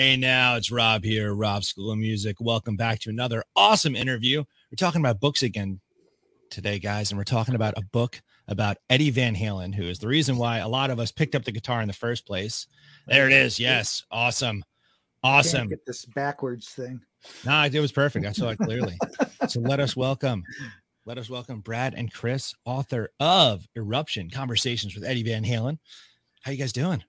Hey, now it's Rob here, Rob School of Music. Welcome back to another awesome interview. We're talking about books again today, guys, and we're talking about a book about Eddie Van Halen, who is the reason why a lot of us picked up the guitar in the first place. There it is. Yes, awesome, awesome. Get this backwards thing. Nah, it was perfect. I saw it clearly. so let us welcome, let us welcome Brad and Chris, author of Eruption: Conversations with Eddie Van Halen. How you guys doing?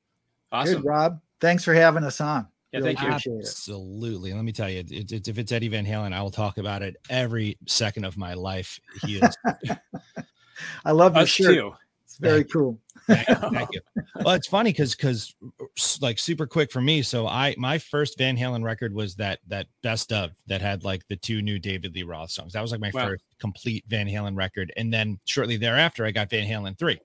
Awesome, Good, Rob. Thanks for having us on. Yeah, thank you. Absolutely. Let me tell you, it, it, if it's Eddie Van Halen, I will talk about it every second of my life. He is. I love your Us shirt. too. It's very cool. thank, you, thank you. Well, it's funny because because like super quick for me. So I my first Van Halen record was that that best of that had like the two new David Lee Roth songs. That was like my Wow. first complete Van Halen record, and then shortly thereafter, I got Van Halen three.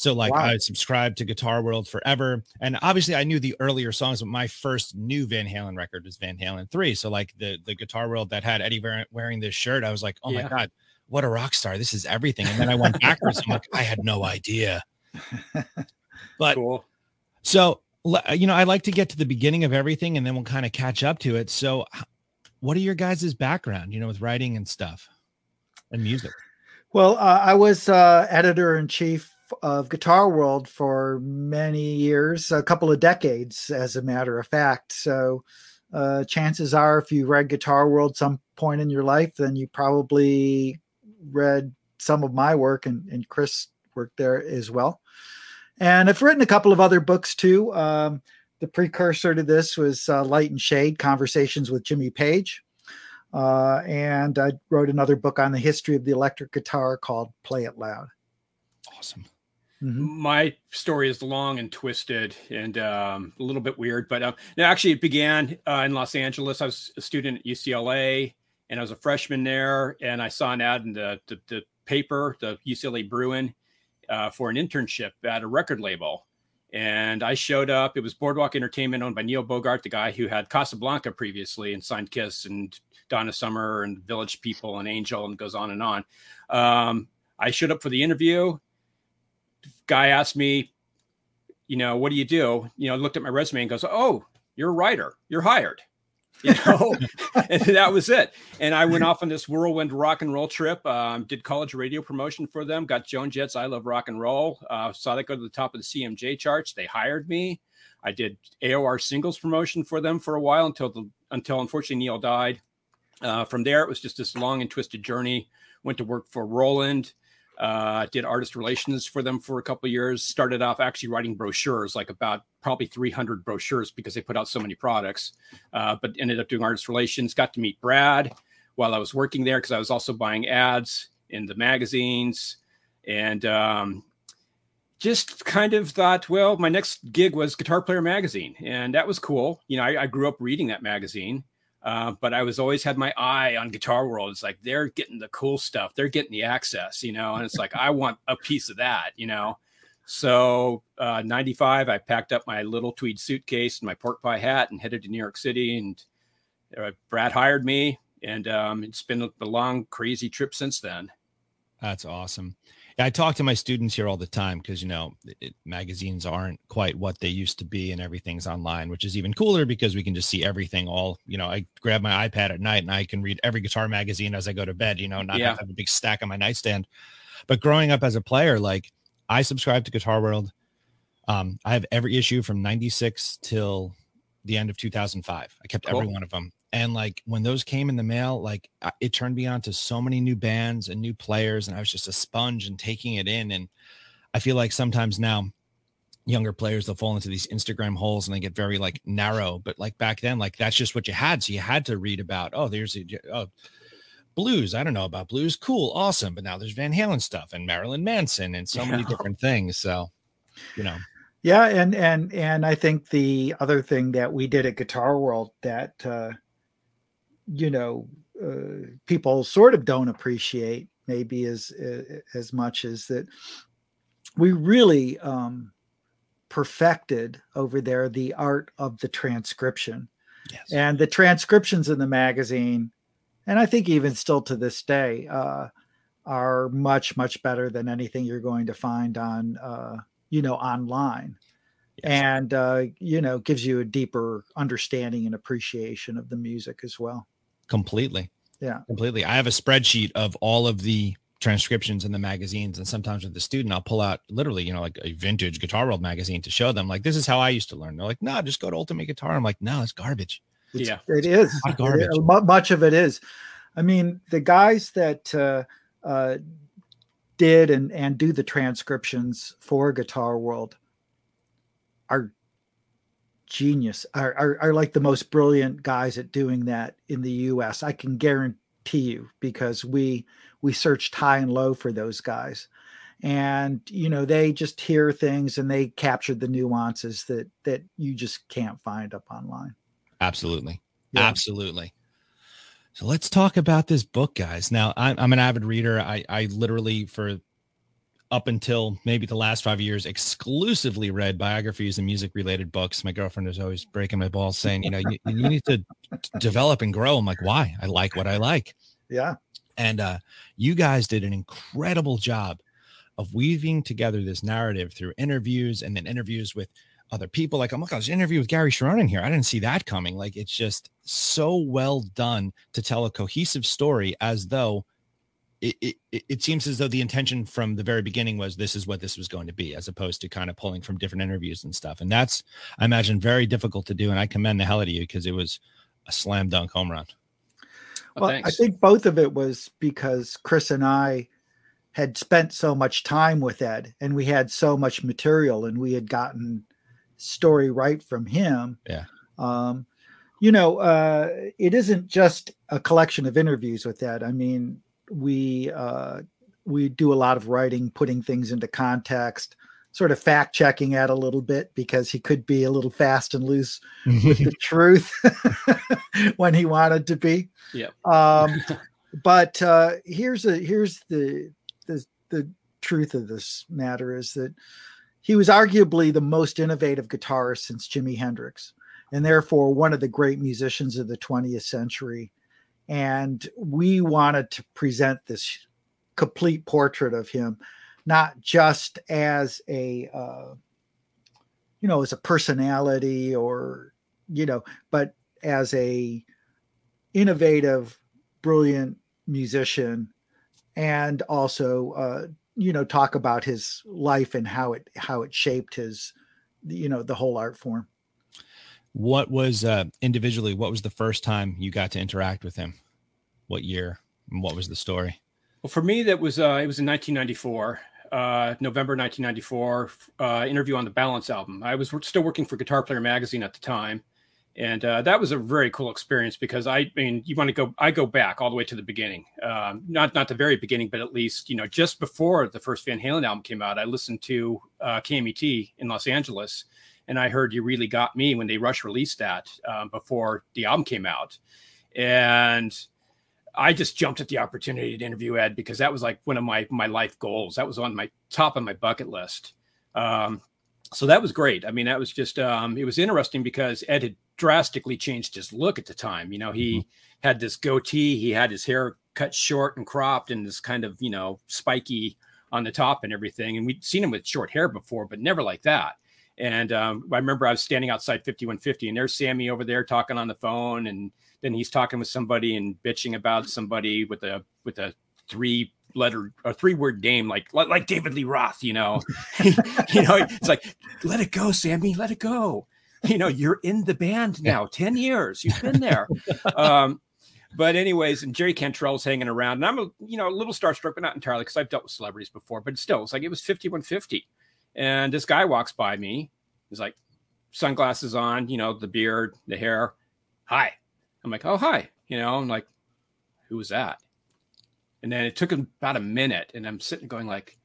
So like Wow. I subscribed to Guitar World forever, and obviously I knew the earlier songs, but my first new Van Halen record was Van Halen three. So like the the Guitar World that had Eddie wearing, this shirt, I was like, oh Yeah. my god, what a rock star! This is everything. And then I went backwards. I'm like, I had no idea. But Cool. so, you know, I like to get to the beginning of everything and then we'll kind of catch up to it. So, what are your guys' background, you know, with writing and stuff and music? Well, uh, I was uh, editor in chief of Guitar World for many years, a couple of decades, as a matter of fact. So, uh, chances are, if you read Guitar World some point in your life, then you probably read some of my work, and, and Chris worked there as well. And I've written a couple of other books too. Um, the precursor to this was uh, Light and Shade Conversations with Jimmy Page. Uh, and I wrote another book on the history of the electric guitar called Play It Loud. Awesome. Mhm. My story is long and twisted and um, a little bit weird, but um, actually, it began uh, in Los Angeles. I was a student at UCLA, and I was a freshman there. And I saw an ad in the the, the paper, the UCLA Bruin, uh, for an internship at a record label. And I showed up. It was Boardwalk Entertainment, owned by Neil Bogart, the guy who had Casablanca previously and signed Kiss and Donna Summer and Village People and Angel and goes on and on. Um, I showed up for the interview. Guy asked me, you know, what do you do? You know, looked at my resume and goes, "Oh, you're a writer. You're hired." You know, and that was it. And I went off on this whirlwind rock and roll trip. Um, did college radio promotion for them. Got Joan Jett's "I Love Rock and Roll." Uh, saw that go to the top of the CMJ charts. They hired me. I did AOR singles promotion for them for a while until the until unfortunately Neil died. Uh, from there, it was just this long and twisted journey. Went to work for Roland. Uh, did artist relations for them for a couple years. Started off actually writing brochures, like about probably 300 brochures because they put out so many products. Uh, but ended up doing artist relations. Got to meet Brad while I was working there because I was also buying ads in the magazines and um, just kind of thought, well, my next gig was Guitar Player Magazine, and that was cool. You know, I, I grew up reading that magazine. Uh, but I was always had my eye on Guitar World. It's like they're getting the cool stuff, they're getting the access, you know, and it's like I want a piece of that, you know. So, uh, 95, I packed up my little tweed suitcase and my pork pie hat and headed to New York City. And uh, Brad hired me, and um, it's been a long, crazy trip since then. That's awesome. I talk to my students here all the time because you know it, magazines aren't quite what they used to be, and everything's online, which is even cooler because we can just see everything. All you know, I grab my iPad at night and I can read every guitar magazine as I go to bed. You know, not Yeah. have a big stack on my nightstand. But growing up as a player, like I subscribe to Guitar World. Um, I have every issue from '96 till the end of 2005. I kept every one of them. And like when those came in the mail, like it turned me on to so many new bands and new players, and I was just a sponge and taking it in. And I feel like sometimes now younger players they'll fall into these Instagram holes and they get very like narrow. But like back then, like that's just what you had. So you had to read about, oh, there's a oh, blues. I don't know about blues. Cool, awesome. But now there's Van Halen stuff and Marilyn Manson and so many different things. So, you know, Yeah, and and and I think the other thing that we did at Guitar World that uh, you know uh, people sort of don't appreciate maybe as as much as that we really um, perfected over there the art of the transcription yes. and the transcriptions in the magazine and i think even still to this day uh, are much much better than anything you're going to find on uh, you know online yes. and uh, you know gives you a deeper understanding and appreciation of the music as well. Completely. Yeah. Completely. I have a spreadsheet of all of the transcriptions in the magazines and sometimes with the student i'll pull out literally you know like a vintage guitar world magazine to show them like this is how i used to learn. They're like no just go to ultimate guitar. I'm like no it's garbage. It's, yeah. it is. Garbage. It, much of it is. I mean the guys that uh, uh, did and and do the transcriptions for guitar world are genius are, are, are like the most brilliant guys at doing that in the us i can guarantee you because we we searched high and low for those guys. And you know they just hear things and they capture the nuances that that you just can't find up online. Absolutely. Yeah. absolutely. So let's talk about this book guys. Now I'm, I'm an avid reader. I i literally for up until maybe the last five years exclusively read biographies and music related books my girlfriend is always breaking my balls saying you know you, you need to develop and grow i'm like why i like what i like yeah and uh, you guys did an incredible job of weaving together this narrative through interviews and then interviews with other people. Like, oh my gosh, interview with Gary Cherone here. I didn't see that coming. Like, it's just so well done to tell a cohesive story as though it, it, it seems as though the intention from the very beginning was this is what this was going to be, as opposed to kind of pulling from different interviews and stuff. And that's, I imagine, very difficult to do. And I commend the hell out of you because it was a slam dunk home run. Well, I think both of it was because Chris and I had spent so much time with Ed and we had so much material and we had gotten story right from him. Yeah. Um, you know, uh, it isn't just a collection of interviews with Ed. I mean, we uh, we do a lot of writing, putting things into context, sort of fact checking Ed a little bit because he could be a little fast and loose with the truth when he wanted to be. Yeah. Um, but uh, here's a here's the the the truth of this matter is that he was arguably the most innovative guitarist since Jimi Hendrix, and therefore one of the great musicians of the 20th century. And we wanted to present this complete portrait of him not just as a uh, you know as a personality or you know but as a innovative brilliant musician and also uh, you know talk about his life and how it how it shaped his you know the whole art form what was uh individually what was the first time you got to interact with him? What year? And what was the story? Well for me that was uh it was in 1994 uh, November 1994 uh, interview on the Balance album. I was still working for Guitar Player magazine at the time, and uh, that was a very cool experience because I, mean, you want to go, I go back all the way to the beginning, um, not not the very beginning, but at least you know just before the first Van Halen album came out, I listened to uh, KMET in Los Angeles, and I heard "You Really Got Me" when they Rush released that um, before the album came out, and I just jumped at the opportunity to interview Ed because that was like one of my my life goals. That was on my top of my bucket list. Um, so that was great. I mean, that was just um, it was interesting because Ed had drastically changed his look at the time. You know, he mm-hmm. had this goatee, he had his hair cut short and cropped, and this kind of you know spiky on the top and everything. And we'd seen him with short hair before, but never like that. And um, I remember I was standing outside 5150, and there's Sammy over there talking on the phone, and then he's talking with somebody and bitching about somebody with a with a three letter a three word name like like David Lee Roth, you know. you know, it's like let it go, Sammy, let it go. You know, you're in the band now, 10 years. You've been there. um, but anyways, and Jerry Cantrell's hanging around, and I'm a you know a little starstruck, but not entirely because I've dealt with celebrities before. But still, it's like it was 5150, and this guy walks by me. He's like, sunglasses on, you know, the beard, the hair. Hi, I'm like, oh, hi. You know, I'm like, who was that? And then it took him about a minute, and I'm sitting going like,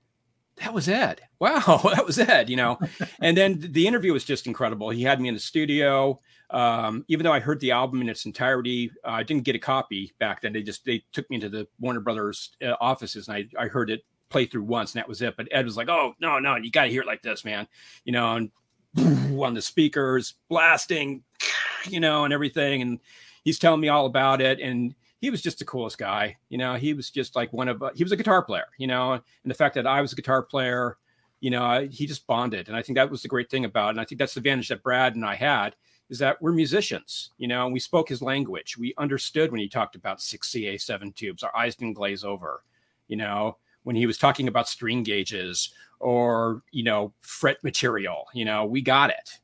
that was Ed. Wow, that was Ed, you know. and then the interview was just incredible. He had me in the studio. Um, even though I heard the album in its entirety, uh, I didn't get a copy back then. They just they took me into the Warner Brothers uh, offices, and I I heard it play through once, and that was it. But Ed was like, "Oh no, no, you got to hear it like this, man," you know, and on the speakers, blasting, you know, and everything, and he's telling me all about it and he was just the coolest guy you know he was just like one of uh, he was a guitar player you know and the fact that i was a guitar player you know, he just bonded. And I think that was the great thing about it. And I think that's the advantage that Brad and I had is that we're musicians, you know, and we spoke his language. We understood when he talked about six CA seven tubes, our eyes didn't glaze over, you know, when he was talking about string gauges or, you know, fret material, you know, we got it.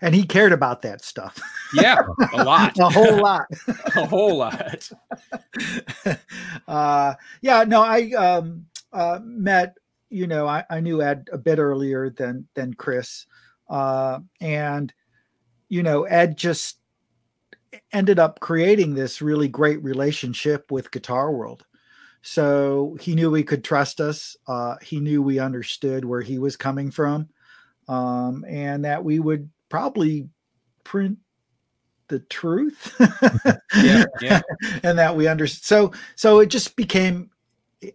And he cared about that stuff. Yeah, a lot. a whole lot. a whole lot. uh, yeah, no, I um, uh, met, you know, I, I knew Ed a bit earlier than than Chris. Uh, and you know, Ed just ended up creating this really great relationship with Guitar World. So he knew he could trust us. Uh, he knew we understood where he was coming from, um, and that we would probably print the truth. yeah, yeah. and that we understood. So, so it just became,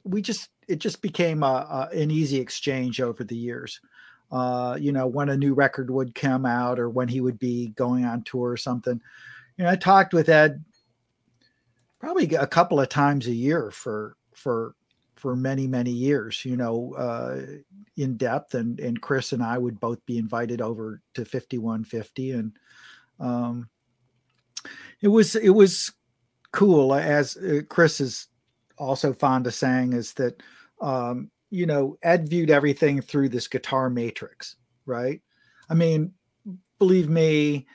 we just, it just became a, a, an easy exchange over the years uh, you know, when a new record would come out or when he would be going on tour or something. You know, I talked with Ed probably a couple of times a year for for for many many years. You know, uh, in depth, and and Chris and I would both be invited over to fifty one fifty, and um, it was it was cool. As uh, Chris is also fond of saying, is that um, you know, Ed viewed everything through this guitar matrix, right? I mean, believe me,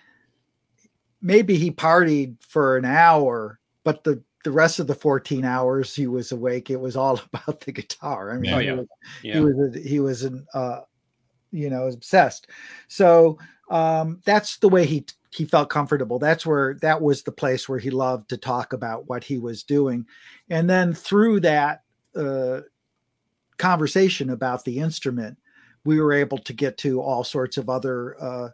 maybe he partied for an hour, but the the rest of the 14 hours he was awake, it was all about the guitar. I mean, oh, yeah. He, was, yeah. he was he was an uh, you know, obsessed. So um, that's the way he he felt comfortable. That's where that was the place where he loved to talk about what he was doing, and then through that uh, conversation about the instrument, we were able to get to all sorts of other, uh,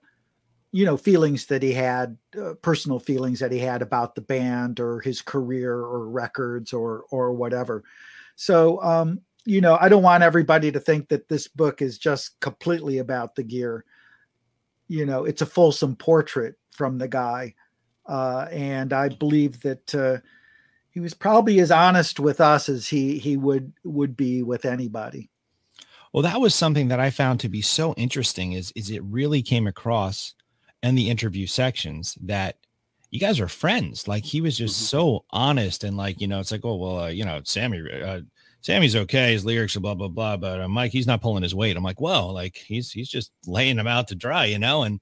you know, feelings that he had, uh, personal feelings that he had about the band or his career or records or or whatever. So, um, you know, I don't want everybody to think that this book is just completely about the gear. You know, it's a fulsome portrait from the guy, uh, and I believe that uh, he was probably as honest with us as he he would would be with anybody. Well, that was something that I found to be so interesting is is it really came across in the interview sections that you guys are friends. Like he was just mm-hmm. so honest and like, you know, it's like, oh, well, uh, you know, Sammy, uh, Sammy's okay. His lyrics are blah, blah, blah. But uh, Mike, he's not pulling his weight. I'm like, well, like he's, he's just laying them out to dry, you know? And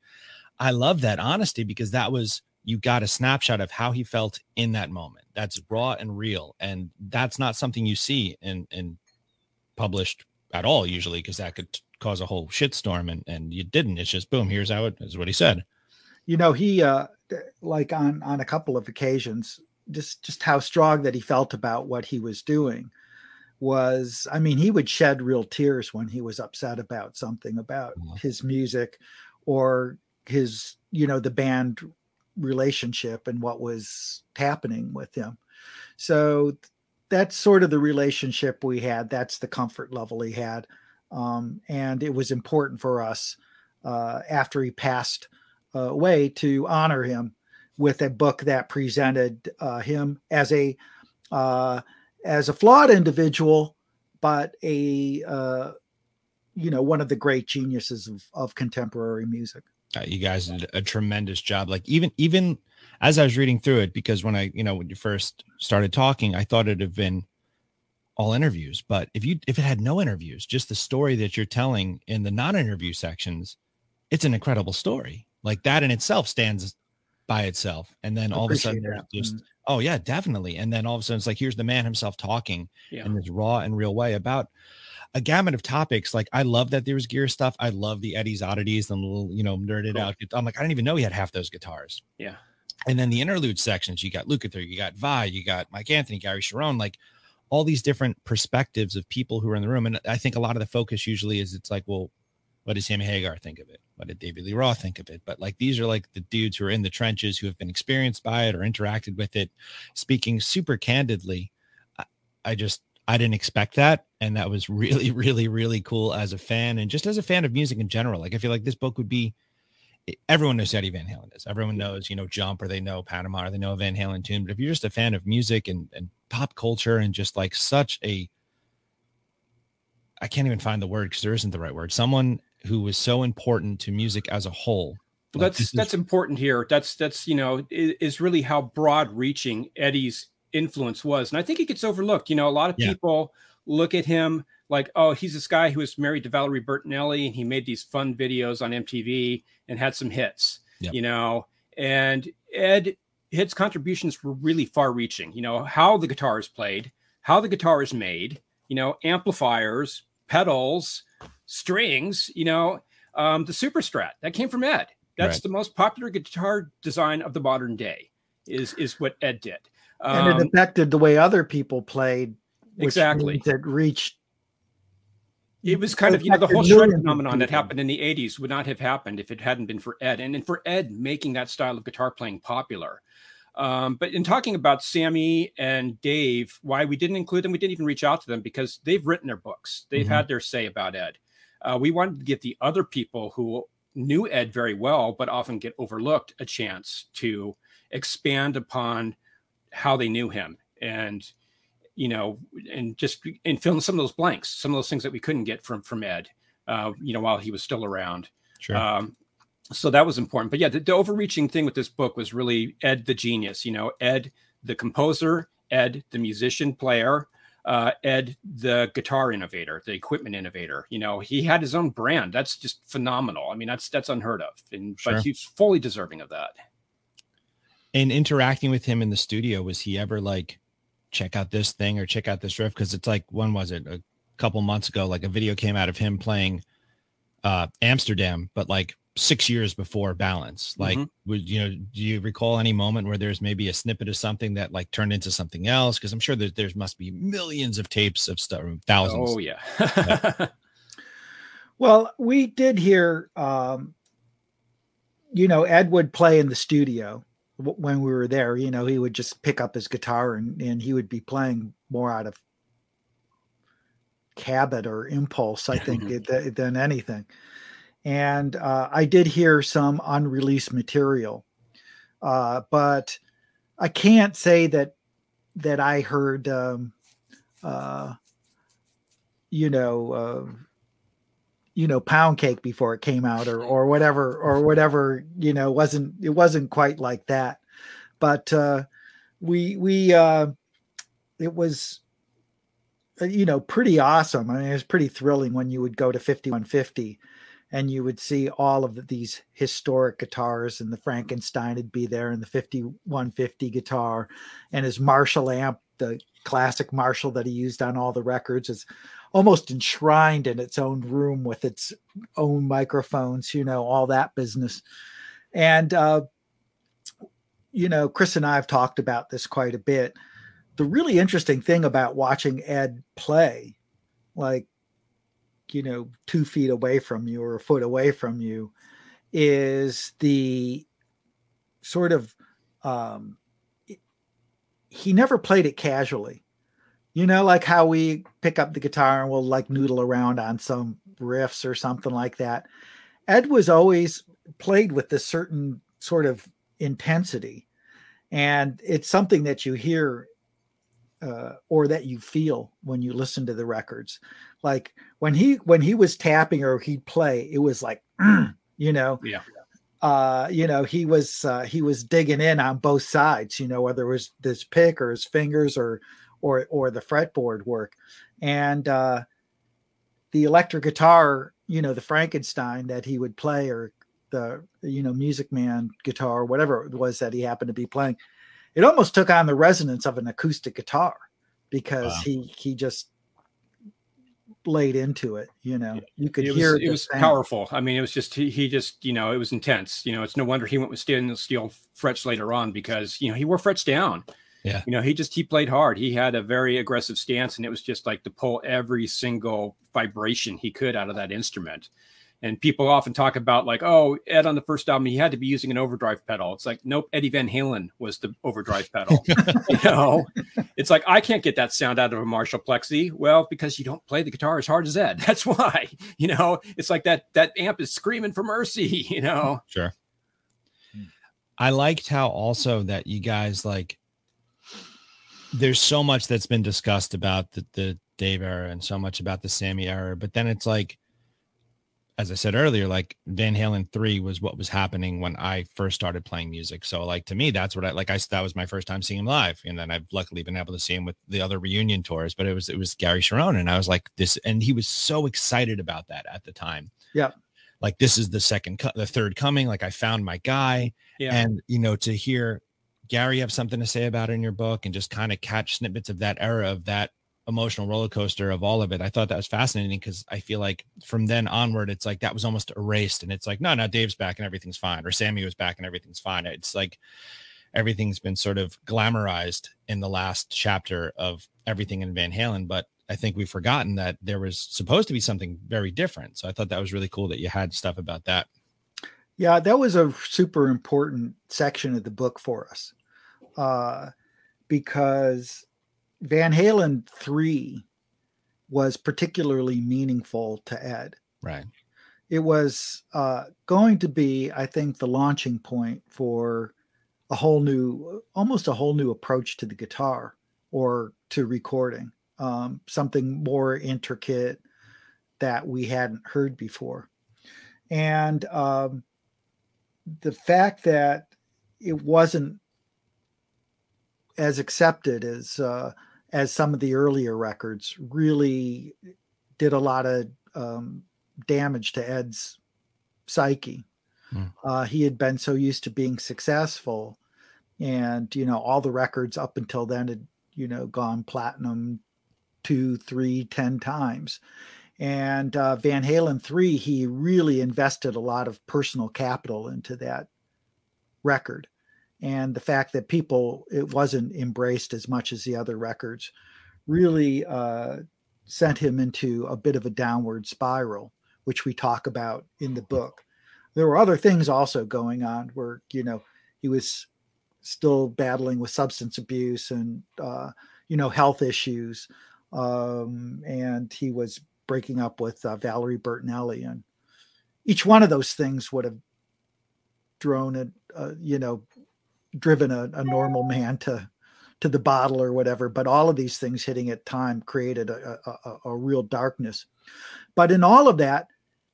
I love that honesty because that was, you got a snapshot of how he felt in that moment. That's raw and real, and that's not something you see in in published at all usually because that could cause a whole shitstorm, and and you didn't. It's just boom. Here's how it is. What he said. You know, he uh like on on a couple of occasions, just just how strong that he felt about what he was doing was i mean he would shed real tears when he was upset about something about mm-hmm. his music or his you know the band relationship and what was happening with him. So that's sort of the relationship we had. That's the comfort level he had. Um, and it was important for us uh, after he passed uh, away to honor him with a book that presented uh, him as a uh, as a flawed individual, but a you know one of the great geniuses of, of contemporary music. You guys did a tremendous job. Like even even as I was reading through it, because when I you know when you first started talking, I thought it'd have been all interviews. But if you if it had no interviews, just the story that you're telling in the non-interview sections, it's an incredible story. Like that in itself stands by itself. And then all of a sudden just mm-hmm. oh yeah, definitely. And then all of a sudden it's like here's the man himself talking yeah. in this raw and real way about a gamut of topics. Like I love that there was gear stuff. I love the Eddie's oddities and little, you know, nerded cool. out. I'm like, I didn't even know he had half those guitars. Yeah. And then the interlude sections, you got Lukather, you got Vai, you got Mike Anthony, Gary Cherone, like all these different perspectives of people who are in the room. And I think a lot of the focus usually is it's like, well, what did Sammy Hagar think of it? What did David Lee Roth think of it? But like these are like the dudes who are in the trenches who have been experienced by it or interacted with it, speaking super candidly. I, I just I didn't expect that. And that was really, really, really cool as a fan and just as a fan of music in general. Like, I feel like this book would be everyone knows Eddie Van Halen is. Everyone knows, you know, Jump or they know Panama or they know Van Halen tune. But if you're just a fan of music and, and pop culture and just like such a I can't even find the word because there isn't the right word. Someone who was so important to music as a whole. Well, like, that's that's is- important here. That's that's you know is, is really how broad reaching Eddie's influence was, and I think it gets overlooked. You know, a lot of yeah. people look at him like, oh, he's this guy who was married to Valerie Bertinelli, and he made these fun videos on MTV and had some hits. Yep. You know, and Ed his contributions were really far reaching. You know, how the guitar is played, how the guitar is made, you know, amplifiers, pedals, strings, you know, um, the Super Strat that came from Ed. That's right. the most popular guitar design of the modern day. Is is what Ed did, um, and it um, affected the way other people played. exactly, it reached. It was kind of you know the whole shred phenomenon that happened in the '80s would not have happened if it hadn't been for Ed, and, and for Ed making that style of guitar playing popular. Um, but in talking about Sammy and Dave, why we didn't include them, we didn't even reach out to them because they've written their books. They've mm-hmm. had their say about Ed. Uh, we wanted to give the other people who knew Ed very well, but often get overlooked, a chance to expand upon how they knew him and you know and just and fill in some of those blanks some of those things that we couldn't get from from ed uh, you know while he was still around sure. um, so that was important. But yeah, the, the, overreaching thing with this book was really Ed the genius. You know, Ed the composer, Ed the musician player, uh, Ed the guitar innovator, the equipment innovator. You know, he had his own brand. That's just phenomenal. I mean, that's that's unheard of, and sure. but he's fully deserving of that. And interacting with him in the studio, was he ever like, check out this thing or check out this riff? Because it's like, when was it? A couple months ago, like a video came out of him playing uh Amsterdam, but like six years before balance. Like mm-hmm. would you know do you recall any moment where there's maybe a snippet of something that like turned into something else? Because i'm sure that there must be millions of tapes of stuff thousands. Oh yeah. Well we did hear um you know ed would play in the studio when we were there. You know he would just pick up his guitar and, and he would be playing more out of habit or impulse i think than anything and uh, I did hear some unreleased material, uh, but I can't say that that I heard, um, uh, you know, uh, you know, pound cake before it came out, or or whatever, or whatever. You know, wasn't it wasn't quite like that, but uh, we we uh, it was you know pretty awesome. I mean, it was pretty thrilling when you would go to fifty one fifty and you would see all of these historic guitars and the frankenstein would be there and the 5150 guitar and his marshall amp the classic marshall that he used on all the records is almost enshrined in its own room with its own microphones you know all that business. And uh you know chris and i have talked about this quite a bit. The really interesting thing about watching ed play like you know two feet away from you or a foot away from you is the sort of um he never played it casually. You know like how we pick up the guitar and we'll like noodle around on some riffs or something like that. Ed was always played with this certain sort of intensity. And it's something that you hear uh, or that you feel when you listen to the records. Like when he when he was tapping or he'd play, it was like, you know, yeah. Uh, you know, he was uh, he was digging in on both sides. You know, whether it was this pick or his fingers or or or the fretboard work, and uh, the electric guitar, you know, the Frankenstein that he would play or the you know Music Man guitar, whatever it was that he happened to be playing it almost took on the resonance of an acoustic guitar because wow. he he just laid into it you know? You could it hear was, it was powerful. I mean it was just he, he just you know it was intense. You know it's no wonder he went with stainless steel frets later on because you know he wore frets down. Yeah. You know he just he played hard. He had a very aggressive stance and it was just like to pull every single vibration he could out of that instrument and people often talk about like, oh, Ed on the first album he had to be using an overdrive pedal. It's like, nope, Eddie Van Halen was the overdrive pedal. you know, it's like I can't get that sound out of a Marshall Plexi. Well, because you don't play the guitar as hard as Ed. That's why. You know, it's like that that amp is screaming for mercy. You know. Sure. I liked how also that you guys like. There's so much that's been discussed about the the Dave era and so much about the Sammy era. But then it's like, as I said earlier, like Van Halen 3 was what was happening when I first started playing music. So like to me, that's what I like. I that was my first time seeing him live. And then I've luckily been able to see him with the other reunion tours, but it was it was Gary Cherone. And I was like, this, and he was so excited about that at the time. Yeah. Like this is the second the third coming. Like I found my guy. Yeah. And you know, to hear Gary have something to say about it in your book and just kind of catch snippets of that era of that emotional roller coaster of all of it. I thought that was fascinating because I feel like from then onward, it's like that was almost erased. And it's like, no, no, Dave's back and everything's fine, or Sammy was back and everything's fine. It's like everything's been sort of glamorized in the last chapter of everything in Van Halen. But I think we've forgotten that there was supposed to be something very different. So I thought that was really cool that you had stuff about that. Yeah, that was a super important section of the book for us uh, because Van Halen 3 was particularly meaningful to Ed. Right. It was uh, going to be, I think, the launching point for a whole new, almost a whole new approach to the guitar or to recording, um, something more intricate that we hadn't heard before. And um, the fact that it wasn't as accepted as uh, as some of the earlier records really did a lot of um, damage to Ed's psyche. Mm. Uh, he had been so used to being successful, and you know all the records up until then had you know gone platinum two, three, ten times. And uh, Van Halen three, he really invested a lot of personal capital into that record and the fact that people it wasn't embraced as much as the other records really uh, sent him into a bit of a downward spiral which we talk about in the book. There were other things also going on where you know he was still battling with substance abuse and uh, you know health issues um, and he was breaking up with uh, valerie bertinelli. And each one of those things would have thrown a, uh, you know driven a, a, normal man to to the bottle or whatever but all of these things hitting at time created a, a, a real darkness. But in all of that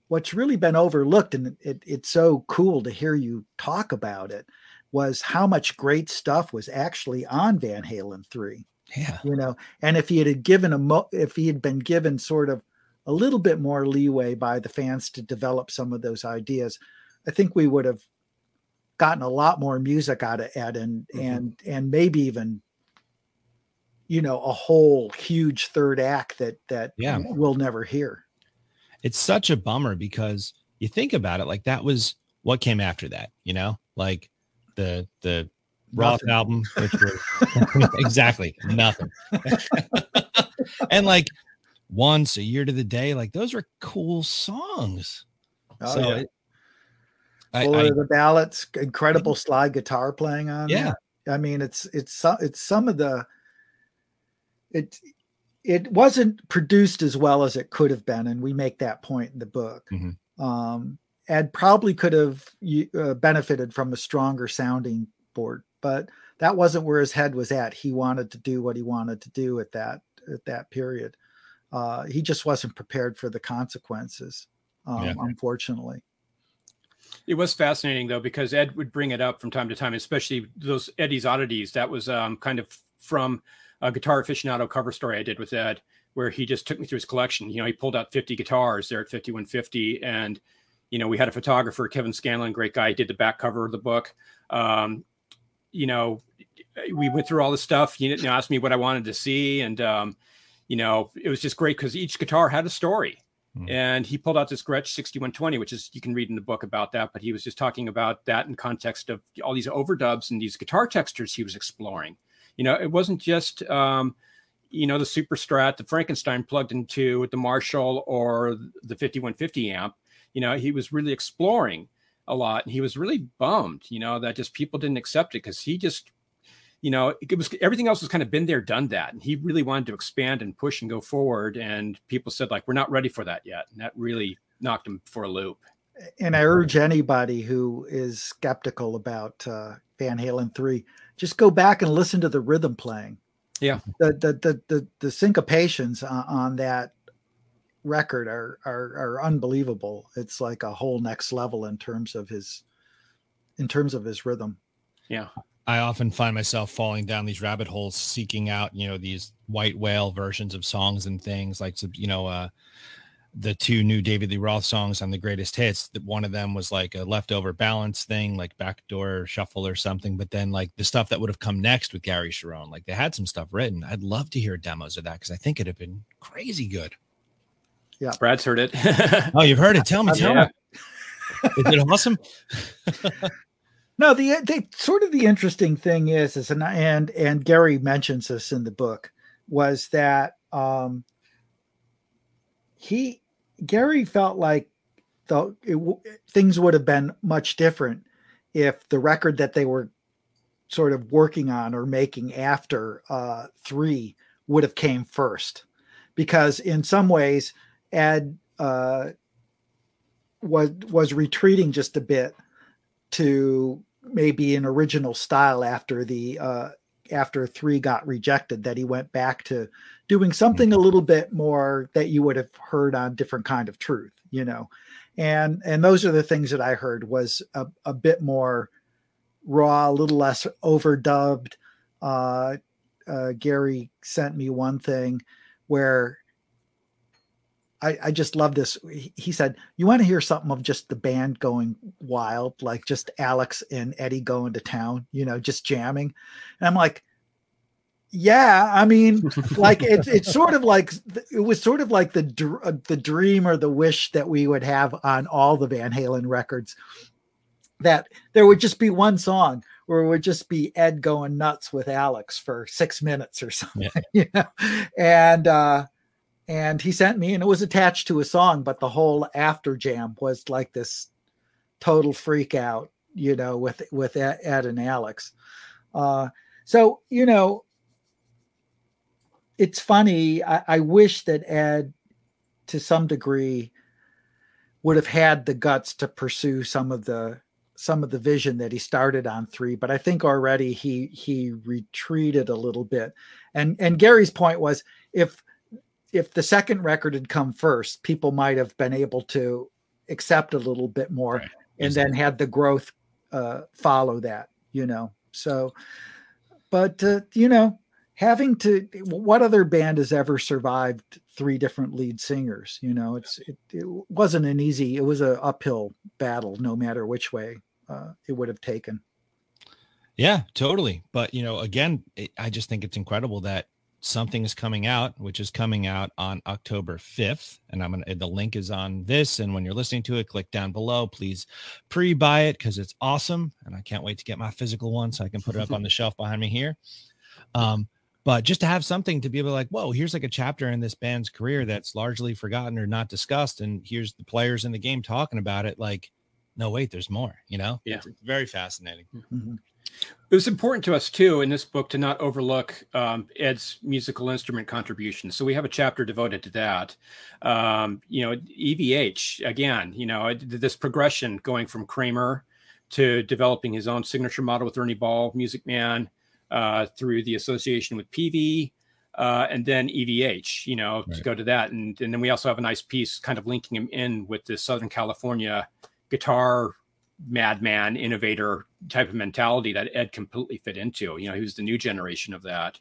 what's really been overlooked and it, it's so cool to hear you talk about it was how much great stuff was actually on van halen 3 yeah. you know? And if he had given a mo- if he had been given sort of a little bit more leeway by the fans to develop some of those ideas i think we would have gotten a lot more music out of Ed and mm-hmm. and and maybe even you know a whole huge third act that that yeah. we'll never hear. It's such a bummer because you think about it like that was what came after that, you know? Like the the Roth nothing. album which was exactly nothing. and like once a year to the day like those are cool songs. Oh, so yeah. it, Fuller I, I, the Ballots, incredible slide guitar playing on. Yeah, that. I mean it's it's it's some of the it it wasn't produced as well as it could have been, and we make that point in the book. Mm-hmm. Um, Ed probably could have uh, benefited from a stronger sounding board, but that wasn't where his head was at. He wanted to do what he wanted to do at that at that period. Uh, he just wasn't prepared for the consequences, um, yeah. unfortunately. It was fascinating though because Ed would bring it up from time to time, especially those Eddie's oddities. That was um, kind of from a guitar aficionado cover story I did with Ed, where he just took me through his collection. You know, he pulled out 50 guitars there at 5150, and you know, we had a photographer, Kevin Scanlon, great guy, did the back cover of the book. Um, you know, we went through all the stuff. You know, asked me what I wanted to see, and um, you know, it was just great because each guitar had a story. Mm. And he pulled out this Gretsch 6120, which is you can read in the book about that, but he was just talking about that in context of all these overdubs and these guitar textures he was exploring. You know, it wasn't just um, you know, the Super Strat, the Frankenstein plugged into the Marshall or the 5150 amp. You know, he was really exploring a lot and he was really bummed, you know, that just people didn't accept it because he just you know, it was everything else was kind of been there, done that. And he really wanted to expand and push and go forward. And people said, like, we're not ready for that yet. And that really knocked him for a loop. And I urge anybody who is skeptical about uh, Van Halen 3, just go back and listen to the rhythm playing. Yeah. The the the the, the syncopations on, on that record are, are are unbelievable. It's like a whole next level in terms of his in terms of his rhythm. Yeah. I often find myself falling down these rabbit holes, seeking out, you know, these white whale versions of songs and things like, you know, uh, the two new David Lee Roth songs on the greatest hits. That one of them was like a leftover balance thing, like backdoor shuffle or something. But then like the stuff that would have come next with Gary Cherone, like they had some stuff written. I'd love to hear demos of that because I think it'd have been crazy good. Yeah, Brad's heard it. oh, you've heard it. Tell me, tell yeah. me. Is it awesome? no, the, the sort of the interesting thing is, is and and and Gary mentions this in the book was that um he Gary felt like the it, things would have been much different if the record that they were sort of working on or making after uh, three would have came first, because in some ways Ed uh, was was retreating just a bit to maybe an original style after the uh, after three got rejected that he went back to doing something a mm-hmm. little bit more that you would have heard on different kind of truth you know and and those are the things that i heard was a, a bit more raw a little less overdubbed uh, uh, gary sent me one thing where I, I just love this. He said, You want to hear something of just the band going wild, like just Alex and Eddie going to town, you know, just jamming. And I'm like, yeah, I mean, like it's it's sort of like it was sort of like the uh, the dream or the wish that we would have on all the Van Halen records, that there would just be one song where it would just be Ed going nuts with Alex for six minutes or something, yeah. you know, and uh, and he sent me, and it was attached to a song, but the whole after jam was like this total freak out, you know, with with Ed and Alex. Uh, so you know, it's funny. I, I wish that Ed, to some degree, would have had the guts to pursue some of the some of the vision that he started on three but i think already he he retreated a little bit and and gary's point was if if the second record had come first, people might have been able to accept a little bit more right. and exactly. then had the growth uh, follow that, you know. So, but, uh, you know, having to, what other band has ever survived three different lead singers? You know, it's, it, it wasn't an easy, it was an uphill battle, no matter which way uh, it would have taken. Yeah, totally. But, you know, again, it, I just think it's incredible that something is coming out, which is coming out on October 5th. And I'm going to, the link is on this. And when you're listening to it, click down below. Please pre buy it because it's awesome. And I can't wait to get my physical one so I can put it up on the shelf behind me here. Um, but just to have something to be able to like, whoa, here's like a chapter in this band's career that's largely forgotten or not discussed. And here's the players in the game talking about it. Like, no, wait, there's more, you know? Yeah. It's very fascinating. Mm-hmm. It was important to us too in this book to not overlook um, Ed's musical instrument contributions. So we have a chapter devoted to that. Um, you know, EVH again. You know, this progression going from Kramer to developing his own signature model with Ernie Ball, Music Man, uh, through the association with Peavey, uh, and then EVH. You know, right. to go to that, and and then we also have a nice piece kind of linking him in with the Southern California guitar madman innovator type of mentality that Ed completely fit into. You know, he was the new generation of that.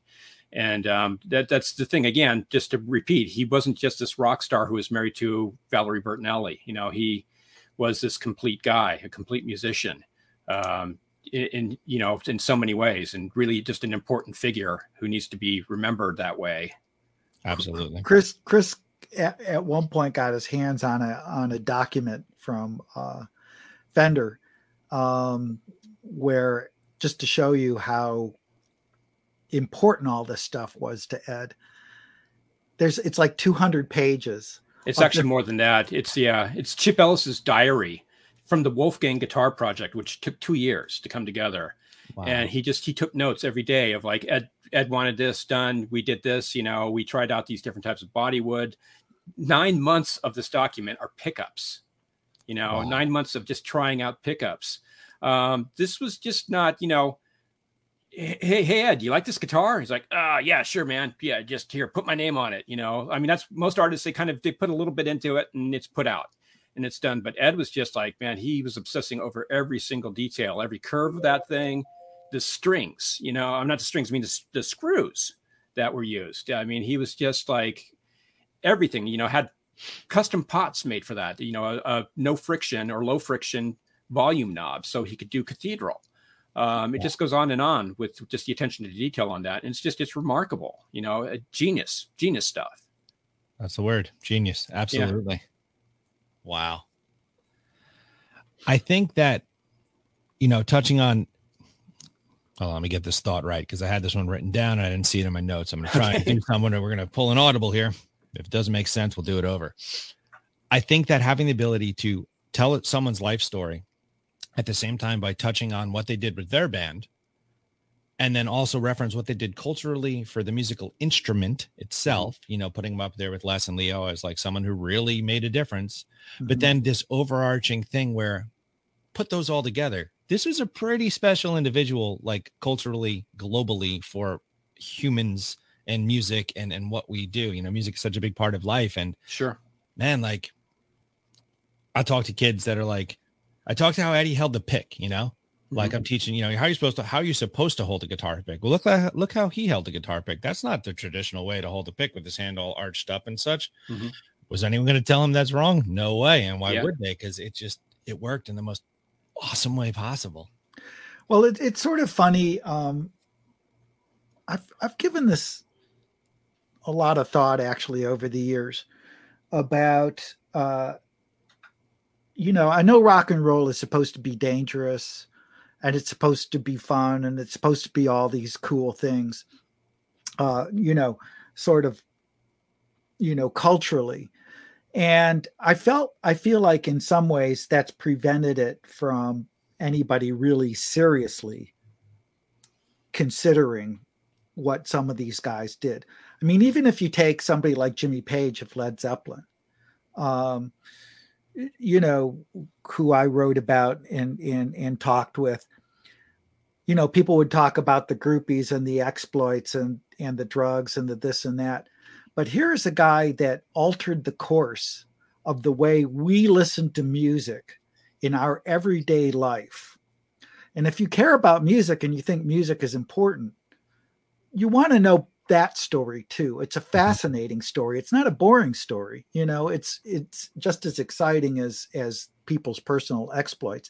And um, that that's the thing. Again, just to repeat, he wasn't just this rock star who was married to Valerie Bertinelli. You know, he was this complete guy, a complete musician, um, in, in you know in so many ways, and really just an important figure who needs to be remembered that way. Absolutely, Chris. Chris at, at one point got his hands on a on a document from uh, Fender, um, where just to show you how important all this stuff was to Ed. There's it's like 200 pages. It's actually the- more than that. It's yeah, it's Chip Ellis's diary from the Wolfgang Guitar Project, which took two years to come together. Wow. And he just he took notes every day of like Ed Ed wanted this done, we did this, you know, we tried out these different types of body wood. Nine months of this document are pickups you know, wow. nine months of just trying out pickups. Um, this was just not, you know, hey, hey, Ed, do you like this guitar? He's like, ah, uh, yeah, sure, man. Yeah, just here, put my name on it. You know, I mean, that's most artists, they kind of, they put a little bit into it and it's put out and it's done. But Ed was just like, man, he was obsessing over every single detail, every curve of that thing, the strings, you know, I'm not the strings, I mean, the, the screws that were used. I mean, he was just like everything, you know, had custom pots made for that, you know, a, a no friction or low friction volume knob so he could do cathedral um, it just goes on and on with just the attention to detail on that. And it's just, it's remarkable, you know, genius, genius stuff. That's the word. Genius. Absolutely. Yeah. Wow. I think that, you know, touching on, oh, let me get this thought right because I had this one written down and I didn't see it in my notes. I'm going to try and do something. We're going to pull an audible here. If it doesn't make sense, we'll do it over. I think that having the ability to tell someone's life story at the same time by touching on what they did with their band and then also reference what they did culturally for the musical instrument itself mm-hmm. you know putting them up there with les and leo as like someone who really made a difference mm-hmm. but then this overarching thing where put those all together this was a pretty special individual like culturally globally for humans and music and and what we do you know music is such a big part of life and sure man like i talk to kids that are like I talked to how Eddie held the pick, you know, like mm-hmm. I'm teaching, you know, how are you supposed to, how are you supposed to hold a guitar pick? Well, look, look how he held the guitar pick. That's not the traditional way to hold a pick with his hand all arched up and such. Mm-hmm. Was anyone going to tell him that's wrong? No way. And why yeah. would they? Because it just, it worked in the most awesome way possible. Well, it, it's sort of funny. Um, I've, I've given this a lot of thought actually over the years about, uh, you know, I know rock and roll is supposed to be dangerous and it's supposed to be fun and it's supposed to be all these cool things, uh, you know, sort of, you know, culturally. And I felt, I feel like in some ways that's prevented it from anybody really seriously considering what some of these guys did. I mean, even if you take somebody like Jimmy Page of Led Zeppelin, um, you know, who I wrote about and and and talked with, you know, people would talk about the groupies and the exploits and and the drugs and the this and that. But here's a guy that altered the course of the way we listen to music in our everyday life. And if you care about music and you think music is important, you want to know that story too. It's a mm-hmm. fascinating story. It's not a boring story. You know, it's it's just as exciting as as people's personal exploits.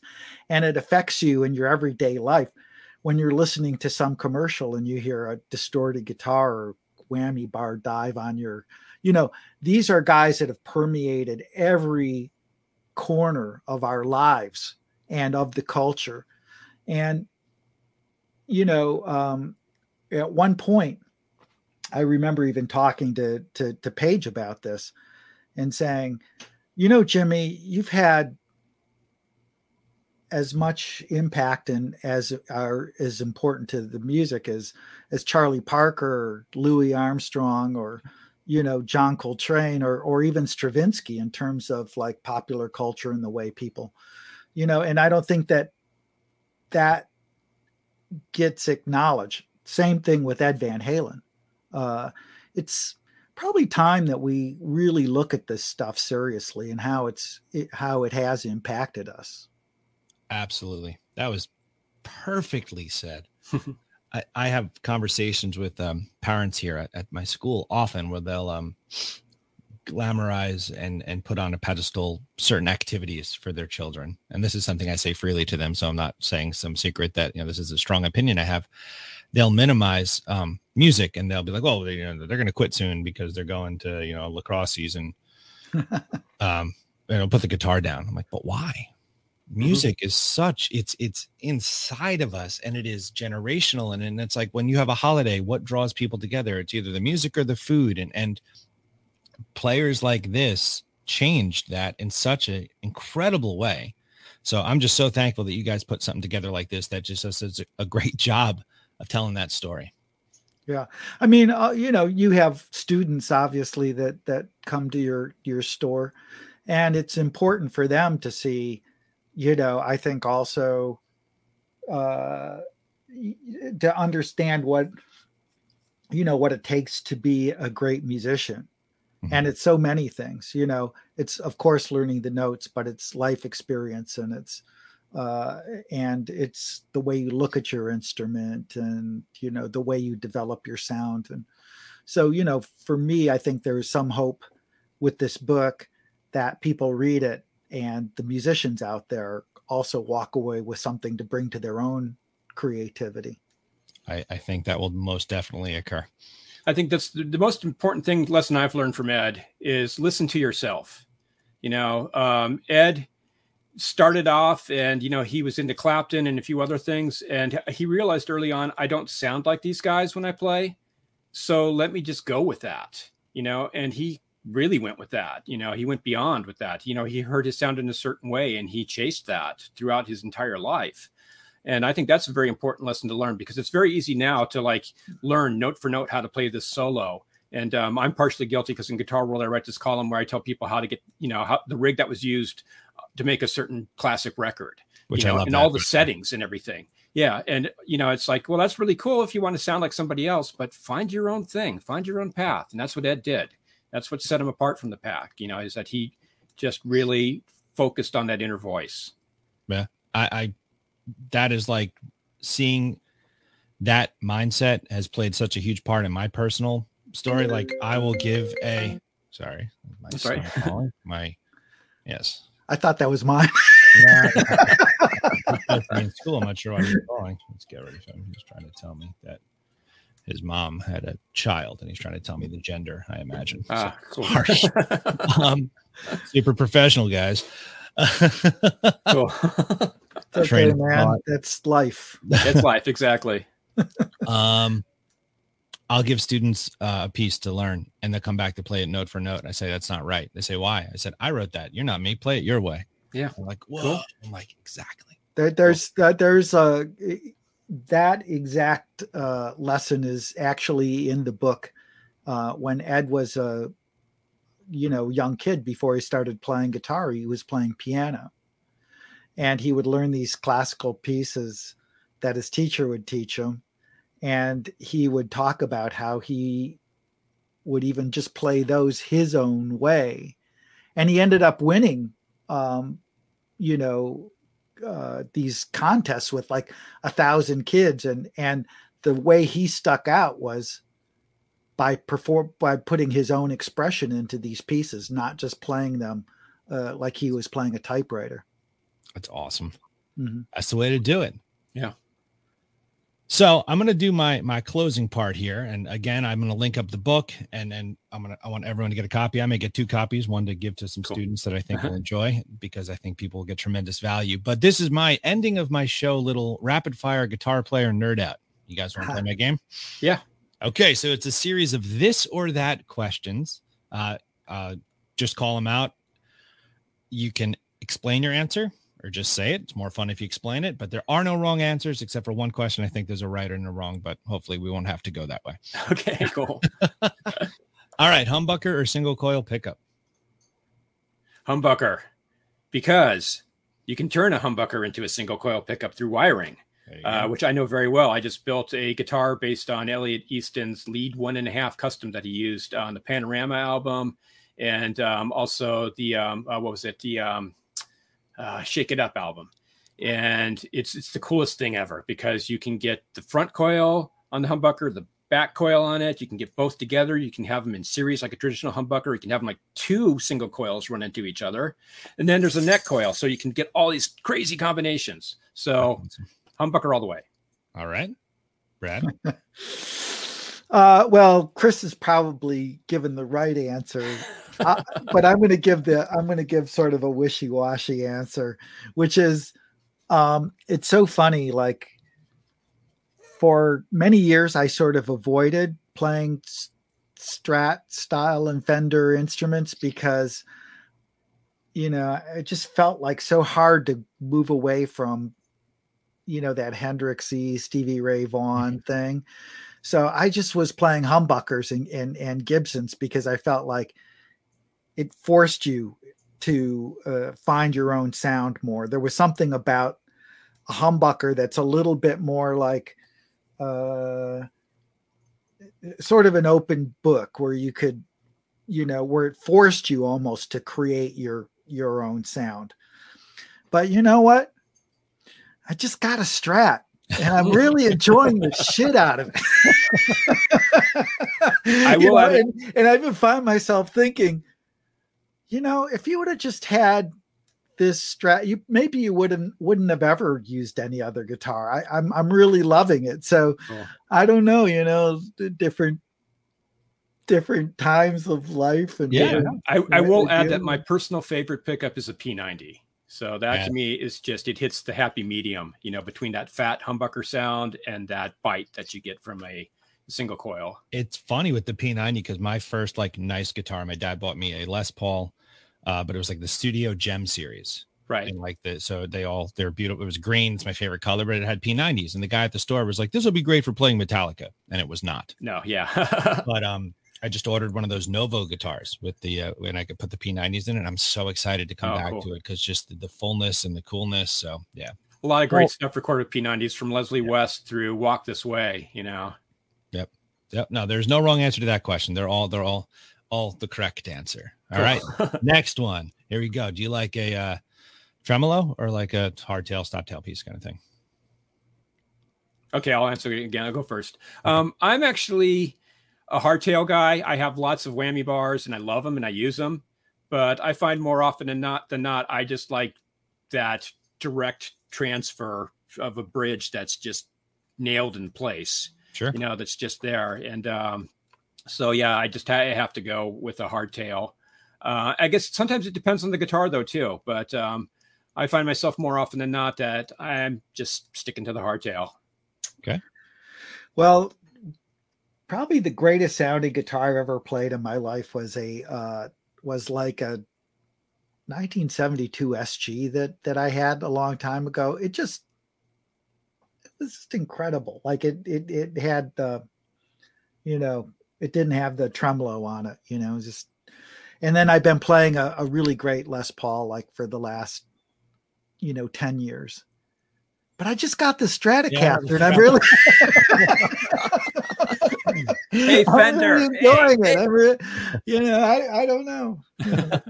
And it affects you in your everyday life when you're listening to some commercial and you hear a distorted guitar or whammy bar dive on your you know, these are guys that have permeated every corner of our lives and of the culture. And you know, um at one point I remember even talking to, to, to Page about this and saying, you know, Jimmy, you've had as much impact and as are as important to the music as as Charlie Parker or Louis Armstrong or you know John Coltrane or or even Stravinsky in terms of like popular culture and the way people you know and I don't think that that gets acknowledged. Same thing with Ed Van Halen uh, it's probably time that we really look at this stuff seriously and how it's it, how it has impacted us. Absolutely, that was perfectly said. I, I, have conversations with um, parents here at, at, my school often where they'll um, glamorize and and put on a pedestal certain activities for their children and this is something i say freely to them so i'm not saying some secret that you know this is a strong opinion i have they'll minimize um, music and they'll be like, well, they, you know, they're going to quit soon because they're going to, you know, lacrosse season. um, you know, put the guitar down. I'm like, but why? Mm-hmm. Music mm-hmm. is such it's it's inside of us and it is generational and, and it's like when you have a holiday, what draws people together? It's either the music or the food and and players like this changed that in such an incredible way. So I'm just so thankful that you guys put something together like this that just does a great job of telling that story. Yeah, I mean, uh, you know, you have students obviously that that come to your your store, and it's important for them to see, you know, I think also, uh, to understand what you know what it takes to be a great musician mm-hmm. and it's so many things you know it's of course learning the notes but it's life experience and it's uh, and it's the way you look at your instrument and you know the way you develop your sound and so you know for me i think there is some hope with this book that people read it and the musicians out there also walk away with something to bring to their own creativity I, I think that will most definitely occur. I think that's the, the, most important thing lesson I've learned from Ed is listen to yourself. You know, um, Ed started off and you know he was into Clapton and a few other things, and he realized early on I don't sound like these guys when I play, so let me just go with that. You know, and he really went with that. You know, he went beyond with that. You know, he heard his sound in a certain way and he chased that throughout his entire life. And I think that's a very important lesson to learn because it's very easy now to like learn note for note how to play this solo. And um, I'm partially guilty because in Guitar World I write this column where I tell people how to get, you know, how the rig that was used to make a certain classic record, which you know, I love and all the settings and everything. Yeah, and you know, it's like, well, that's really cool if you want to sound like somebody else, but find your own thing, find your own path, and that's what Ed did. That's what set him apart from the pack. You know, is that he just really focused on that inner voice. Yeah, I, I that is like seeing that mindset has played such a huge part in my personal story. Like I will give a sorry, my sorry. Calling, my yes. I thought that was mine. in school, I'm not sure why you're calling. Let's get rid of him. He's trying to tell me that his mom had a child, and he's trying to tell me the gender. I imagine. Ah, so, cool. harsh. um, super professional, guys. cool. okay, man. That's life. That's life, exactly. um, I'll give students uh, a piece to learn, and they'll come back to play it note for note. And I say that's not right. They say why? I said I wrote that. You're not me. Play it your way. Yeah. I'm like whoa. Cool. I'm like exactly. There, there's cool. uh, there's a that exact uh, lesson is actually in the book uh, when Ed was a you know young kid before he started playing guitar. He was playing piano, and he would learn these classical pieces that his teacher would teach him and he would talk about how he would even just play those his own way and he ended up winning um, you know uh, these contests with like a thousand kids and and the way he stuck out was by perform by putting his own expression into these pieces not just playing them uh, like he was playing a typewriter that's awesome. Mm-hmm. That's the way to do it. Yeah. So I'm going to do my my closing part here, and again, I'm going to link up the book, and and I'm going to I want everyone to get a copy. I may get two copies, one to give to some cool. students that I think will enjoy because I think people will get tremendous value. But this is my ending of my show, little rapid fire guitar player nerd out. You guys want to play my game? Yeah. Okay, so it's a series of this or that questions. Uh, uh, just call them out. You can explain your answer or just say it. It's more fun if you explain it, but there are no wrong answers except for one question. I think there's a right and a wrong, but hopefully we won't have to go that way. Okay, cool. All right, humbucker or single coil pickup? Humbucker, because you can turn a humbucker into a single coil pickup through wiring. Uh, which I know very well. I just built a guitar based on Elliot Easton's lead one and a half custom that he used on the Panorama album, and um, also the um, uh, what was it? The um, uh, Shake It Up album, and it's it's the coolest thing ever because you can get the front coil on the humbucker, the back coil on it. You can get both together. You can have them in series like a traditional humbucker. You can have them like two single coils run into each other, and then there's a neck coil, so you can get all these crazy combinations. So humbucker all the way. All right, Brad. Uh, well, Chris has probably given the right answer, uh, but I'm going to give the I'm going to give sort of a wishy-washy answer, which is um, it's so funny. Like for many years, I sort of avoided playing Strat style and Fender instruments because you know it just felt like so hard to move away from you know that Hendrixy Stevie Ray Vaughan mm-hmm. thing. So I just was playing humbuckers and, and, and Gibsons because I felt like it forced you to uh, find your own sound more. There was something about a humbucker that's a little bit more like uh, sort of an open book where you could, you know, where it forced you almost to create your your own sound. But you know what? I just got a strat and I'm really enjoying the shit out of it. I will know, and, and I even find myself thinking, you know, if you would have just had this strat, you maybe you wouldn't wouldn't have ever used any other guitar. I, am I'm, I'm really loving it. So oh. I don't know, you know, different different times of life and yeah. I, I will add that my personal favorite pickup is a P90. So that yeah. to me is just it hits the happy medium, you know, between that fat humbucker sound and that bite that you get from a single coil. It's funny with the P90 because my first like nice guitar, my dad bought me a Les Paul, uh, but it was like the Studio Gem series. Right. And like the so they all they're beautiful. It was green, it's my favorite color, but it had P90s. And the guy at the store was like, This will be great for playing Metallica. And it was not. No, yeah. but um I just ordered one of those Novo guitars with the uh, and I could put the P90s in it. I'm so excited to come oh, back cool. to it because just the, the, fullness and the coolness. So yeah, a lot of great well, stuff recorded with P90s from Leslie yeah. West through Walk This Way. You know. Yep. Yep. No, there's no wrong answer to that question. They're all they're all all the correct answer. All right. Next one. Here we go. Do you like a uh, tremolo or like a hardtail stop tail piece kind of thing? Okay, I'll answer it again. I'll go first. Um, I'm actually a hardtail guy. I have lots of whammy bars and I love them and I use them. But I find more often than not than not, I just like that direct transfer of a bridge that's just nailed in place. Sure. You know, that's just there. And um, so, yeah, I just ha- have to go with a hardtail. Uh, I guess sometimes it depends on the guitar, though, too. But um, I find myself more often than not that I'm just sticking to the hardtail. Okay. Well, probably the greatest sounding guitar I've ever played in my life was a uh, was like a 1972 SG that that I had a long time ago. It just it was just incredible. Like it it it had the you know it didn't have the tremolo on it. You know just and then I've been playing a, a really great Les Paul like for the last you know 10 years. But I just got the Stratocaster yeah, and I'm really hey Fender, I'm really enjoying hey, it. I'm really, you know, I, I don't know.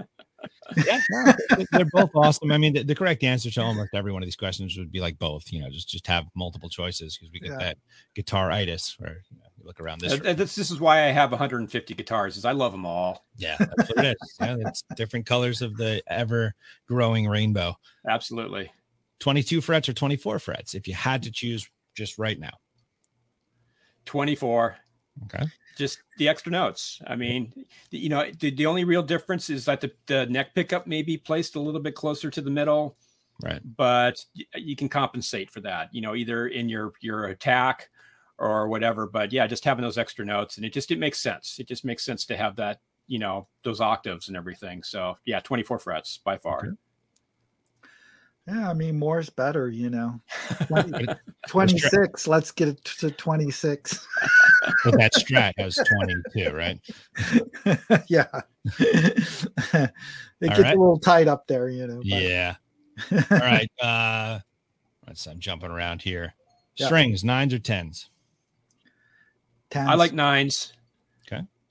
yeah, no, they're both awesome. I mean, the, the, correct answer to almost every one of these questions would be like both. You know, just just have multiple choices because we get yeah. that guitar itis where you, know, you look around this. Uh, this. This is why I have 150 guitars, is I love them all. Yeah, that's what it is. Yeah, it's different colors of the ever growing rainbow. Absolutely. 22 frets or 24 frets if you had to choose just right now. 24. Okay. Just the extra notes. I mean, you know, the, the only real difference is that the, the neck pickup may be placed a little bit closer to the middle. Right. But you can compensate for that, you know, either in your your attack or whatever. But yeah, just having those extra notes and it just it makes sense. It just makes sense to have that, you know, those octaves and everything. So yeah, 24 frets by far. Okay. Yeah, I mean, more's better, you know. 20, 26, let's get it to 26. but that strat has 22, right? yeah. it All gets right. a little tight up there, you know. But. Yeah. All right. Uh let's I'm jumping around here. Strings, yeah. nines or tens? Tens. I like nines.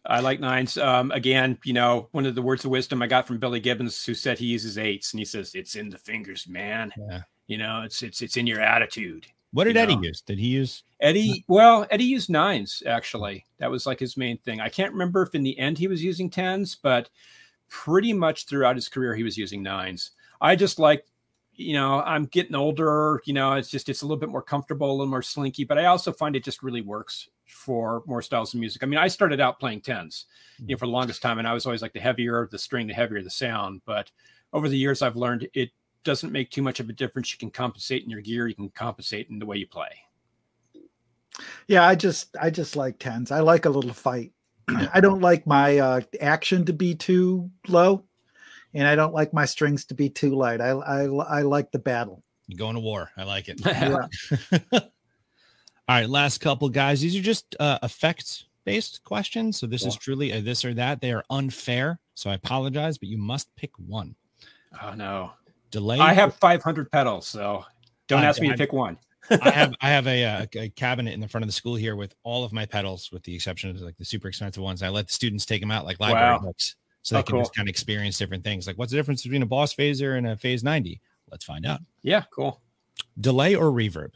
I like nines. Um, again, you know, one of the words of wisdom I got from Billy Gibbons, who said he uses eights, and he says it's in the fingers, man. Yeah. You know, it's it's it's in your attitude. What did Eddie know? use? Did he use Eddie? Well, Eddie used nines actually. That was like his main thing. I can't remember if in the end he was using tens, but pretty much throughout his career he was using nines. I just like, you know, I'm getting older. You know, it's just it's a little bit more comfortable, a little more slinky, but I also find it just really works for more styles of music. I mean, I started out playing tens, you know, for the longest time, and I was always like the heavier the string, the heavier the sound. But over the years, I've learned it doesn't make too much of a difference. You can compensate in your gear, you can compensate in the way you play. Yeah, I just I just like tens. I like a little fight. I don't like my uh, action to be too low, and I don't like my strings to be too light. I I, I like the battle. You going to war? I like it. Yeah. All right, last couple guys. These are just uh, effects based questions. So this yeah. is truly a this or that. They are unfair. So I apologize, but you must pick one. Oh no. Delay. I have 500 pedals, so don't uh, ask me I, to pick one. I have I have a, a, a, cabinet in the front of the school here with all of my pedals, with the exception of like the super expensive ones. I let the students take them out like library wow. books, so they oh, can cool. just kind of experience different things. Like, what's the difference between a Boss Phaser and a Phase 90? Let's find out. Yeah, cool. Delay or reverb?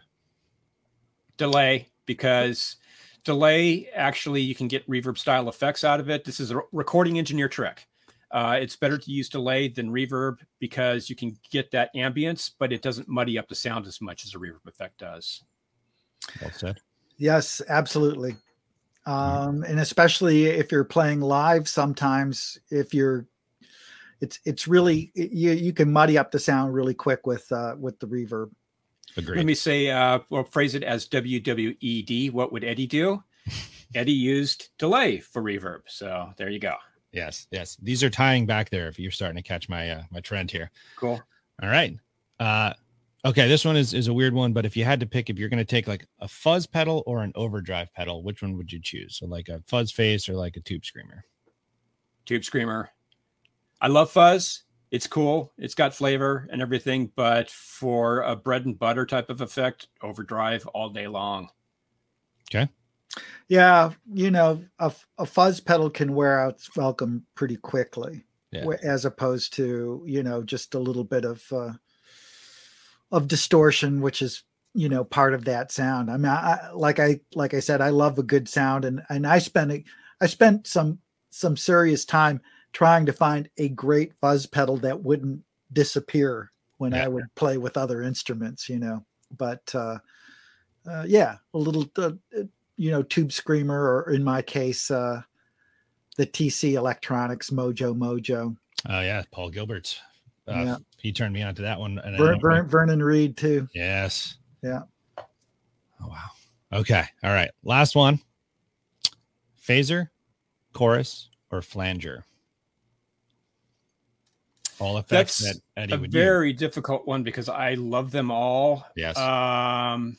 Delay, because delay actually you can get reverb style effects out of it. This is a recording engineer trick. Uh, it's better to use delay than reverb because you can get that ambience, but it doesn't muddy up the sound as much as a reverb effect does. Well said. Yes, absolutely. Um, and especially if you're playing live, sometimes if you're, it's it's really you you can muddy up the sound really quick with uh, with the reverb. Agreed. Let me say, uh, we'll phrase it as WWED. What would Eddie do? Eddie used delay for reverb. So there you go. Yes, yes. These are tying back there. If you're starting to catch my uh, my trend here. Cool. All right. Uh, okay. This one is is a weird one, but if you had to pick, if you're going to take like a fuzz pedal or an overdrive pedal, which one would you choose? So like a fuzz face or like a tube screamer? Tube screamer. I love fuzz. It's cool. It's got flavor and everything, but for a bread and butter type of effect, overdrive all day long. Okay. Yeah, you know, a, a fuzz pedal can wear out its welcome pretty quickly, yeah. as opposed to you know just a little bit of uh, of distortion, which is you know part of that sound. I mean, I, like I like I said, I love a good sound, and and I spent I spent some some serious time trying to find a great fuzz pedal that wouldn't disappear when yeah. I would play with other instruments, you know. But uh, uh, yeah, a little uh, you know, Tube Screamer, or in my case, uh, the TC Electronics Mojo Mojo. Oh yeah, Paul Gilbert's. Uh, yeah. He turned me on to that one. And Ver, Ver, Vernon Reid too. Yes. Yeah. Oh wow. Okay. All right. Last one. Phaser, chorus, or flanger. All effects That's that Eddie a very difficult one because I love them all. Yes. Um,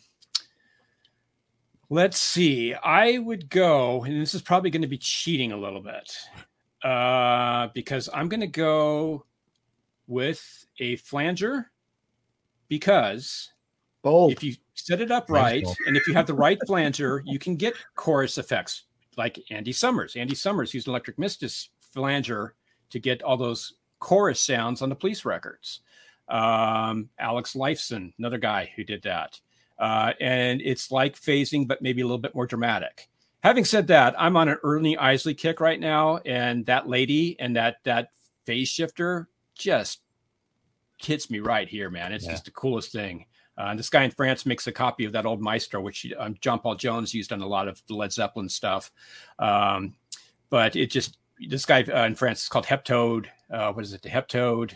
Let's see. I would go, and this is probably going to be cheating a little bit, uh, because I'm going to go with a flanger because Bold. if you set it up right and if you have the right flanger, you can get chorus effects like Andy Summers. Andy Summers used Electric Mistress flanger to get all those chorus sounds on the police records. Um, Alex Lifeson, another guy who did that. Uh, and it's like phasing, but maybe a little bit more dramatic. Having said that, I'm on an Ernie Isley kick right now, and that lady and that that phase shifter just hits me right here, man. It's yeah. just the coolest thing. Uh, and this guy in France makes a copy of that old Maestro, which um, John Paul Jones used on a lot of the Led Zeppelin stuff. Um, but it just this guy uh, in France is called Heptode. Uh, what is it? The Heptode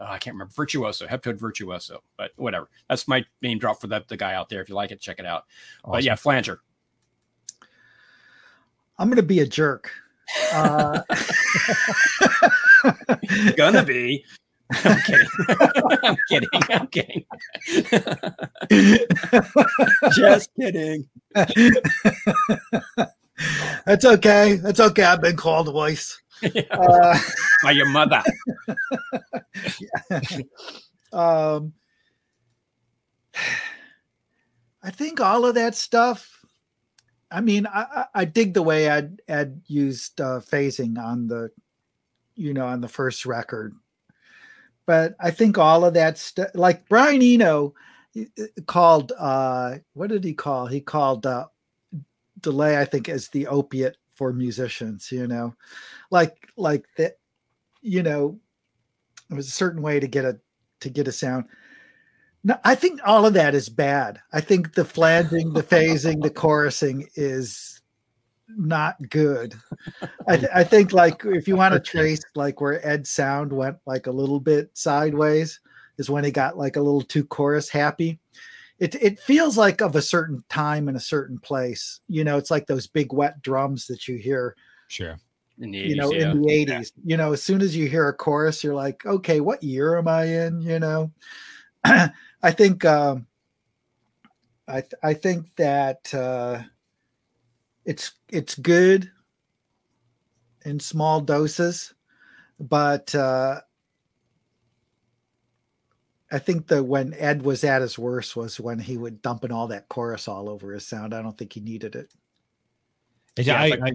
uh, I can't remember Virtuoso, Heptode Virtuoso, but whatever. That's my name drop for the, the guy out there. If you like it, check it out. Awesome. But yeah, flanger. I'm going to be a jerk. Uh, Gonna be. I'm kidding. I'm kidding. I'm kidding. Just kidding. That's okay. That's okay. I've been called twice. Uh, By your mother. um, I think all of that stuff. I mean, I, I dig the way I'd, I'd used uh, phasing on the, you know, on the first record, but I think all of that stuff, like Brian Eno called, uh, what did he call? He called uh, delay, I think, as the opiate for musicians. You know, like like that. You know, it was a certain way to get a to get a sound. No, I think all of that is bad. I think the flanging, the phasing, the chorusing is not good. I, th- I, think like if you want to trace like where Ed's sound went like a little bit sideways is when he got like a little too chorus happy. It it feels like of a certain time and a certain place. You know, it's like those big wet drums that you hear. Sure in the 80s, you know, yeah. in the 80s. Yeah. You know, as soon as you hear a chorus, you're like, okay, what year am I in? You know, I think, um, I, th- I think that uh, it's it's good in small doses, but uh, I think that when Ed was at his worst was when he would dumping all that chorus all over his sound. I don't think he needed it. Yeah, I, I,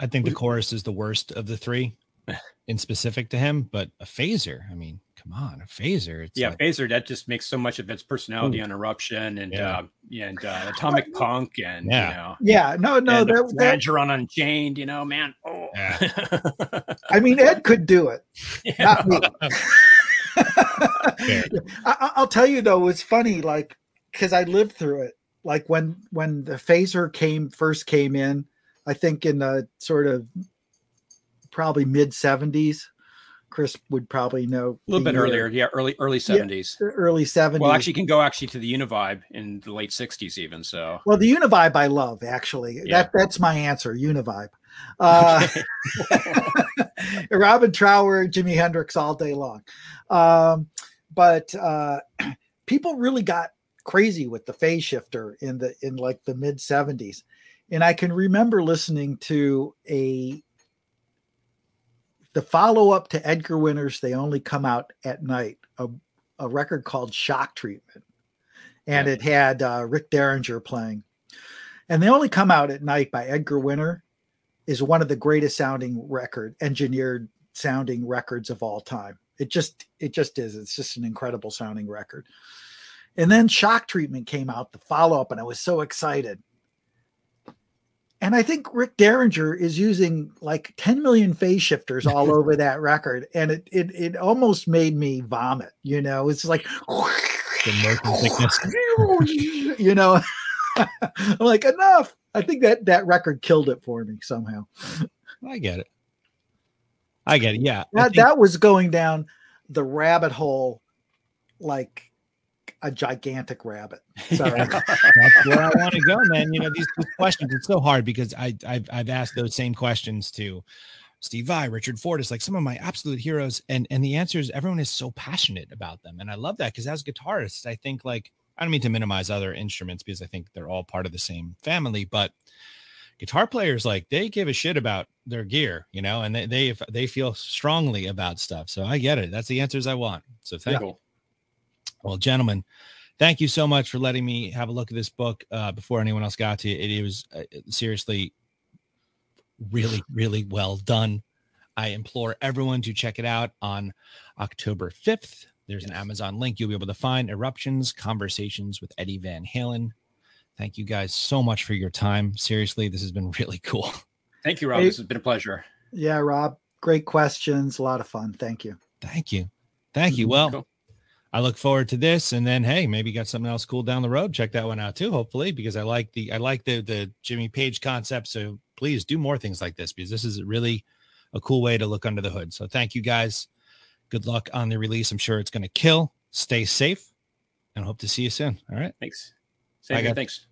I think the chorus is the worst of the three in specific to him, but a phaser, I mean, come on, a phaser. yeah, like, phaser that just makes so much of its personality Ooh. on eruption and yeah. uh, and uh, atomic punk and yeah, you know, yeah, no, no, that, that on unchained, you know, man. Oh, yeah. I mean, Ed could do it, yeah. I, will tell you though, it's funny, like because I lived through it. Like when when the phaser came first came in, I think in the sort of probably mid seventies. Chris would probably know a little bit year. earlier. Yeah, early early seventies. Yeah, early seventies. Well, actually, can go actually to the Univibe in the late sixties, even. So, well, the Univibe I love actually. Yeah. That that's my answer. Univibe. Uh, Robin Trower, Jimi Hendrix all day long. Um, but uh, people really got crazy with the phase shifter in the in like the mid 70s and i can remember listening to a the follow up to Edgar Winter's They Only Come Out at Night, a, a record called Shock Treatment. And yeah. it had uh, Rick Derringer playing. And They Only Come Out at Night by Edgar Winter is one of the greatest sounding record, engineered sounding records of all time. It just it just is. It's just an incredible sounding record. And then Shock Treatment came out, the follow up, and I was so excited. And I think Rick Derringer is using like 10 million phase shifters all over that record. And it, it, it almost made me vomit, you know, it's like, you know, I'm like, enough. I think that that record killed it for me somehow. I get it. I get it. Yeah. That, think- that was going down the rabbit hole like a gigantic rabbit. Sorry. That's where I want to go, man. You know, these, these, questions, it's so hard because I, I've, I've asked those same questions to Steve Vai, Richard Fortus, like some of my absolute heroes. And, and the answer is everyone is so passionate about them. And I love that because as guitarists, I think like, I don't mean to minimize other instruments because I think they're all part of the same family, but guitar players like they give a shit about their gear, you know, and they they they feel strongly about stuff. So I get it. That's the answers I want. So thank yeah. you. Well, gentlemen, thank you so much for letting me have a look at this book uh, before anyone else got to it. It was uh, seriously really, really well done. I implore everyone to check it out on October 5th. There's yes. an Amazon link you'll be able to find Eruptions Conversations with Eddie Van Halen. Thank you guys so much for your time. Seriously, this has been really cool. Thank you, Rob. Hey, this has been a pleasure. Yeah, Rob. Great questions. A lot of fun. Thank you. Thank you. Thank you. Mm-hmm. Well, cool. I look forward to this. And then, hey, maybe got something else cool down the road. Check that one out too, hopefully, because I like the I like the the Jimmy Page concept. So please do more things like this because this is really a cool way to look under the hood. So thank you guys. Good luck on the release. I'm sure it's going to kill. Stay safe, and hope to see you soon. All right. Thanks. Same Bye, Thanks.